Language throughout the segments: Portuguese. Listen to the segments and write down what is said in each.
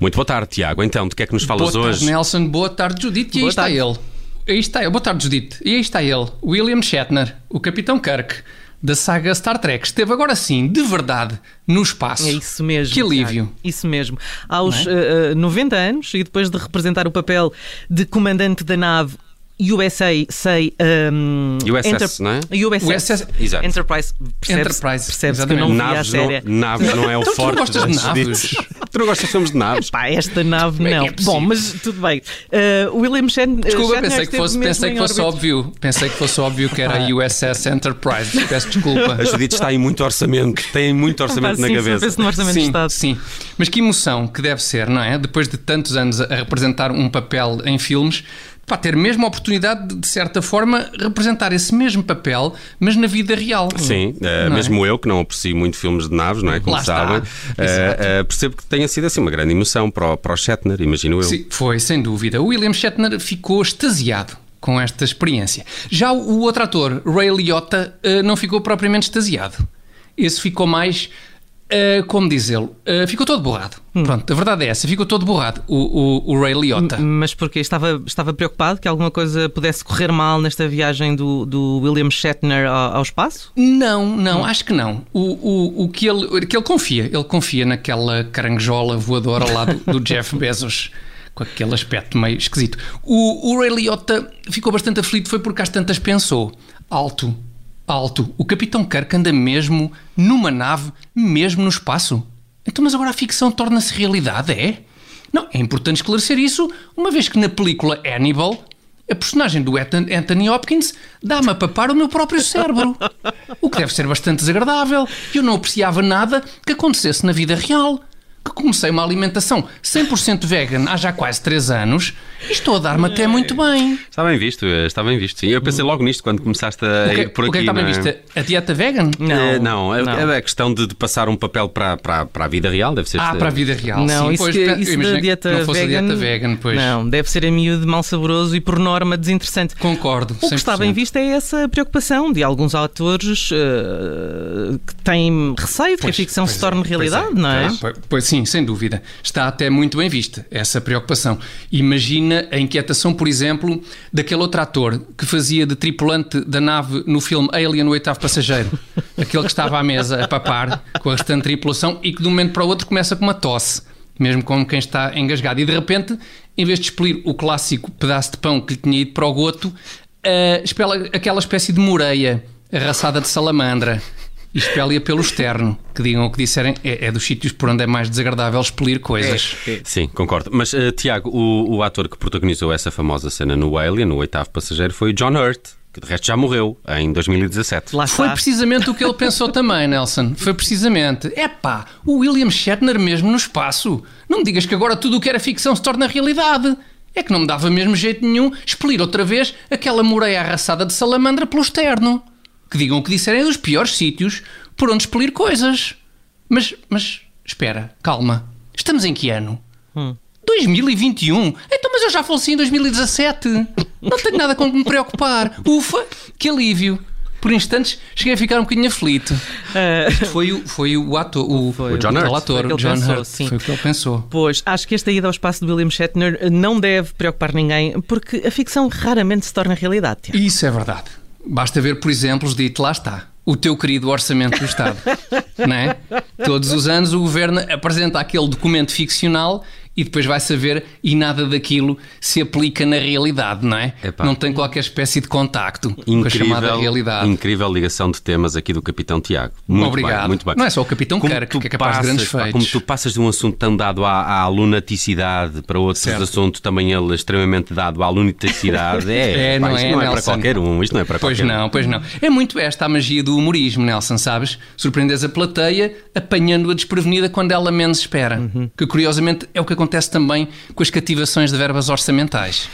Muito boa tarde, Tiago. Então, de que é que nos falas boa hoje? Tarde, Nelson. Boa tarde, Judite. E aí Boa está tarde. ele. Aí está ele. Boa tarde, Judite. E aí está ele. William Shatner, o Capitão Kirk, da saga Star Trek. Esteve agora sim, de verdade, no espaço. É isso mesmo. Que alívio. Tiago. Isso mesmo. Aos Não eh, eh, 90 anos e depois de representar o papel de comandante da nave USA, sei. Um, USS, não é? USS, USS, exato. Enterprise. Percebes, Enterprise, percebes que não Naves série. não, naves não é o Então tu forte. não gostas de naves? Tu não gostas de filmes de naves? Pá, esta nave Como é não. é? Bom, mas tudo bem. Eh, William Shatner. Desculpa, Shatner pensei que fosse, pensei que fosse óbvio. Pensei que fosse óbvio que era a USS Enterprise. Peço desculpa. A Judite está em muito orçamento, tem muito orçamento Pá, na sim, cabeça. penso no orçamento de Sim, Estado. sim. Mas que emoção que deve ser, não é? Depois de tantos anos a representar um papel em filmes, pá, ter mesmo a oportunidade de, de certa forma, representar esse mesmo papel, mas na vida real. Sim, é? mesmo eu, que não aprecio muito filmes de naves, não é? Como Lá sabem, Exato. eh, percebo que tenha sido assim uma grande emoção para o, para o Shatner, imagino eu. Sim, foi, sem dúvida. O William Shatner ficou extasiado com esta experiência. Já o, outro ator, Ray Liotta, não ficou propriamente extasiado. Esse ficou mais, eh, como dizê-lo, eh, ficou todo borrado. Pronto, a verdade é essa, ficou todo borrado, o, o, o Ray Liotta. Mas porque estava, estava preocupado que alguma coisa pudesse correr mal nesta viagem do, do William Shatner ao, ao espaço? Não, não, acho que não. O, o, o que, ele, que ele confia, ele confia naquela caranguejola voadora lá do, do Jeff Bezos, com aquele aspecto meio esquisito. O, o Ray Liotta ficou bastante aflito, foi porque às tantas pensou: alto, alto, o Capitão Kirk anda mesmo numa nave, mesmo no espaço. Então, mas agora a ficção torna-se realidade, é? Não, é importante esclarecer isso, uma vez que na película Hannibal a personagem do Anthony Hopkins dá-me a papar o meu próprio cérebro. O que deve ser bastante desagradável. Eu não apreciava nada que acontecesse na vida real. Que comecei uma alimentação 100% vegan há já quase 3 anos e estou a dar-me até muito bem. Está bem visto, eh, está bem visto. Sim, eu pensei logo nisto quando começaste a que, ir por o que é aqui. que está bem não é? vista? A dieta vegan? Eh, não, é, é a questão de, de passar um papel para, para, para a vida real, deve ser. Ah, para a vida real. Não, sim. isso, Pois, que, isso da dieta não fosse vegan, a dieta vegan, pois. Não, deve ser a miúdo mal saboroso e por norma desinteressante. Concordo. O que está 100%. bem visto é essa preocupação de alguns atores eh, que têm receio de que a ficção se é, torne pois realidade, é, não é? Pois, pois sim, sem dúvida. Está até muito bem vista essa preocupação. Imagina a inquietação, por exemplo, daquele outro ator que fazia de tripulante da nave no filme Alien, o oitavo passageiro. Aquele que estava à mesa a papar com a restante tripulação e que de um momento para o outro começa com uma tosse. Mesmo como quem está engasgado. E de repente, em vez de expelir o clássico pedaço de pão que lhe tinha ido para o goto, expela aquela espécie de moreia arraçada de salamandra e expele-a pelo externo. Que digam o que disserem, é, é dos sítios por onde é mais desagradável expelir coisas. Sim, concordo. Mas, eh, Tiago, o, o ator que protagonizou essa famosa cena no Alien, no oitavo passageiro, foi o John Hurt, que de resto já morreu em 2017. Lá Foi precisamente o que ele pensou também, Nelson. Foi precisamente. Epá, o William Shatner mesmo no espaço. Não me digas que agora tudo o que era ficção se torna realidade. É que não me dava mesmo jeito nenhum expelir outra vez aquela moreia arraçada de salamandra pelo externo. Que digam o que disserem é dos piores sítios por onde expelir coisas. Mas, mas, espera, calma. Estamos em que ano? 2021? Então, mas eu já faleci em 2017. Não tenho nada com que me preocupar. Ufa, que alívio. Por instantes cheguei a ficar um bocadinho aflito. Eh, Isto foi o, foi o ator, o, Foi o John ator, o que ele John pensou, Hurt. sim. Foi o que ele pensou. Pois, acho que esta ida ao espaço de William Shatner não deve preocupar ninguém, porque a ficção raramente se torna realidade. Tiago. Isso é verdade. Basta ver, por exemplo, os dito lá está. O teu querido Orçamento do Estado. não é? Todos os anos o governo apresenta aquele documento ficcional e depois vai saber e nada daquilo se aplica na realidade, não é? Epá. Não tem qualquer espécie de contacto com a chamada realidade. incrível ligação de temas aqui do Capitão Tiago. Muito Obrigado. Bem, muito bem. Não é só o Capitão Como Kirk que é capaz de grandes passas, pá, feitos. Como tu passas de um assunto tão dado à, à lunaticidade para outros Certo. assuntos também ele extremamente dado à lunaticidade, é, É, pá, não isto é, não é para qualquer um. Isto não é para Pois qualquer um. não, pois não. É muito esta a magia do humorismo, Nelson, sabes? Surpreendes a plateia apanhando-a desprevenida quando ela menos espera. Uhum. Que curiosamente é o que acontece também com as cativações de verbas orçamentais.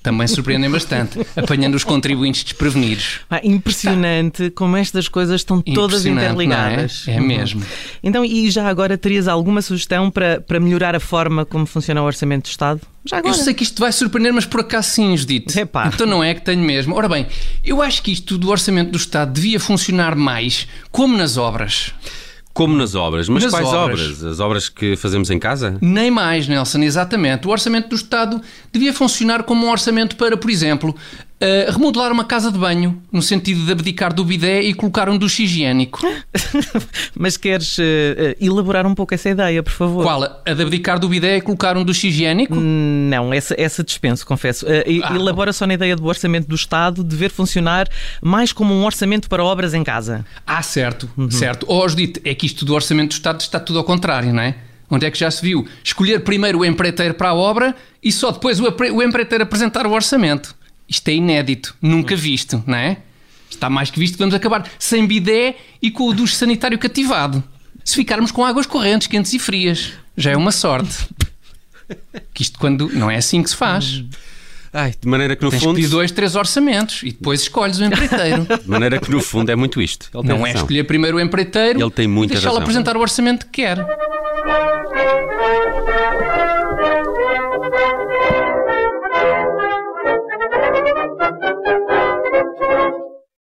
Também surpreendem bastante, apanhando os contribuintes desprevenidos. Ah, impressionante como estas coisas estão todas Impressionante, interligadas. é? É mesmo. Então, e já agora terias alguma sugestão para, para melhorar a forma como funciona o Orçamento do Estado? Já agora. Eu sei que isto vai surpreender, mas por acaso sim, Judite. Epá. Então não é que tenho mesmo. Ora bem, eu acho que isto do Orçamento do Estado devia funcionar mais como nas obras. Como nas obras. Mas Nas quais obras. obras? As obras que fazemos em casa? Nem mais, Nelson, exatamente. O orçamento do Estado devia funcionar como um orçamento para, por exemplo, eh, remodelar uma casa de banho, no sentido de abdicar do bidé e colocar um duche higiênico. Mas queres eh, elaborar um pouco essa ideia, por favor? Qual? A de abdicar do bidé e colocar um duche higiênico? Hum, Não, essa, essa dispenso, confesso. Ah. elabora só na ideia do orçamento do Estado dever funcionar mais como um orçamento para obras em casa. Ah, certo, certo. Ó, Judite, é que isto do orçamento do Estado está tudo ao contrário, não é? Onde é que já se viu? Escolher primeiro o empreiteiro para a obra e só depois o, o empreiteiro apresentar o orçamento isto é inédito, nunca hum. visto, não é? Está mais que visto que vamos acabar sem bidé e com o duche sanitário cativado. Se ficarmos com águas correntes, quentes e frias, já é uma sorte. Que isto quando não é assim que se faz. Ai, de maneira que no Tens fundo. Tens dois, três orçamentos e depois escolhes o empreiteiro. De maneira que no fundo é muito isto. Ele não é escolher primeiro o empreiteiro Ele tem muita e deixá-lo apresentar o orçamento que quer.